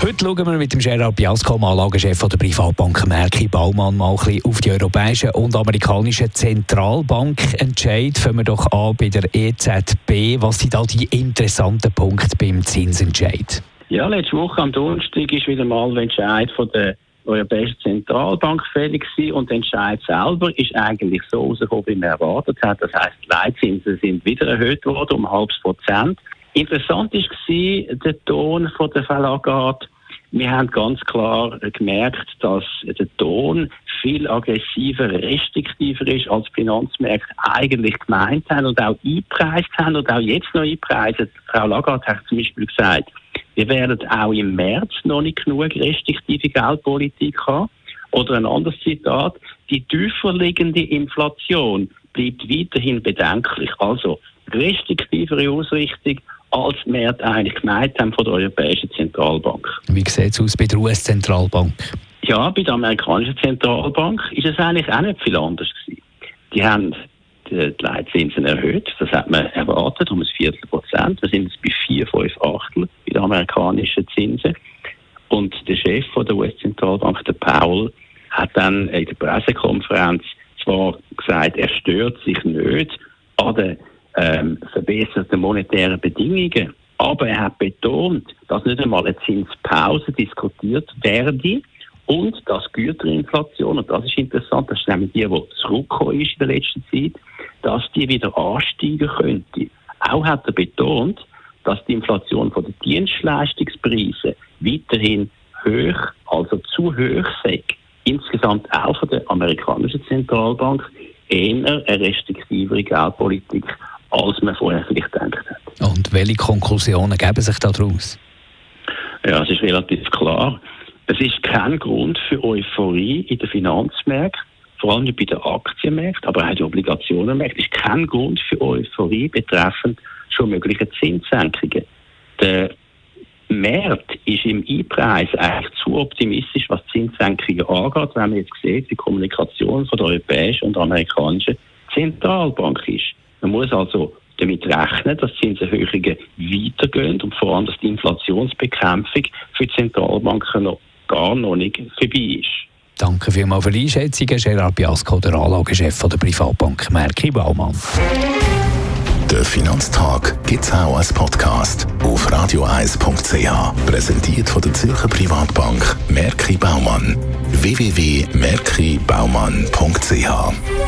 Heute schauen wir mit dem Gerard Biasco, Anlagechef der Privatbank Merki Baumann, mal ein bisschen auf die europäischen und amerikanischen Zentralbankentscheid. Fangen wir doch an bei der EZB. Was sind da die interessanten Punkte beim Zinsentscheid? Ja, letzte Woche am Donnerstag ist wieder mal der Entscheid von der Europäischen Zentralbank fällig gewesen und der Entscheid selber ist eigentlich so rausgekommen, wie man erwartet hat. Das heißt, die Leitzinsen sind wieder erhöht worden um halbes Prozent. Interessant war der Ton von der Frau Wir haben ganz klar gemerkt, dass der Ton viel aggressiver, restriktiver ist, als Finanzmärkte eigentlich gemeint haben und auch eingepreist haben und auch jetzt noch einpreisen. Frau Lagarde hat zum Beispiel gesagt, wir werden auch im März noch nicht genug restriktive Geldpolitik haben. Oder ein anderes Zitat, die tiefer liegende Inflation bleibt weiterhin bedenklich. Also restriktivere Ausrichtung als wir eigentlich gemeint haben von der Europäischen Zentralbank. Wie sieht es aus bei der US-Zentralbank? Ja, bei der amerikanischen Zentralbank ist es eigentlich auch nicht viel anders gewesen. Die haben die Leitzinsen erhöht, das hat man erwartet, um ein Viertel Prozent. Wir sind jetzt bei vier, fünf Achtel bei den amerikanischen Zinsen. Und der Chef von der US-Zentralbank, der Powell, hat dann in der Pressekonferenz zwar gesagt, er stört sich nicht an den ähm, verbesserten monetären Bedingungen. Aber er hat betont, dass nicht einmal eine Zinspause diskutiert werde und dass Güterinflation, und das ist interessant, das ist nämlich die, die zurückgekommen ist in der letzten Zeit, dass die wieder ansteigen könnte. Auch hat er betont, dass die Inflation von den Dienstleistungspreisen weiterhin hoch, also zu hoch sei. Insgesamt auch von der amerikanischen Zentralbank eher eine restriktivere Geldpolitik als man vorher vielleicht gedacht hat. Und welche Konklusionen geben sich daraus? Ja, es ist relativ klar. Es ist kein Grund für Euphorie in den Finanzmärkten, vor allem bei den Aktienmärkten, aber auch die Obligationenmärkten. Es ist kein Grund für Euphorie betreffend schon mögliche Zinssenkungen. Der Markt ist im Einpreis eigentlich zu optimistisch, was Zinssenkungen angeht, wenn man jetzt sieht, die Kommunikation von der europäischen und amerikanischen Zentralbank ist. Man muss also damit rechnen, dass Zinserhöhungen weitergehen und vor allem, dass die Inflationsbekämpfung für die Zentralbanken noch gar noch nicht vorbei ist. Danke vielmals für die Einschätzung, Gerard Biasco, der Anlagechef der Privatbank Merki Baumann. Der Finanztag gibt es auch als Podcast auf radioeis.ch. Präsentiert von der Zürcher Privatbank Merki Baumann. www.merkibaumann.ch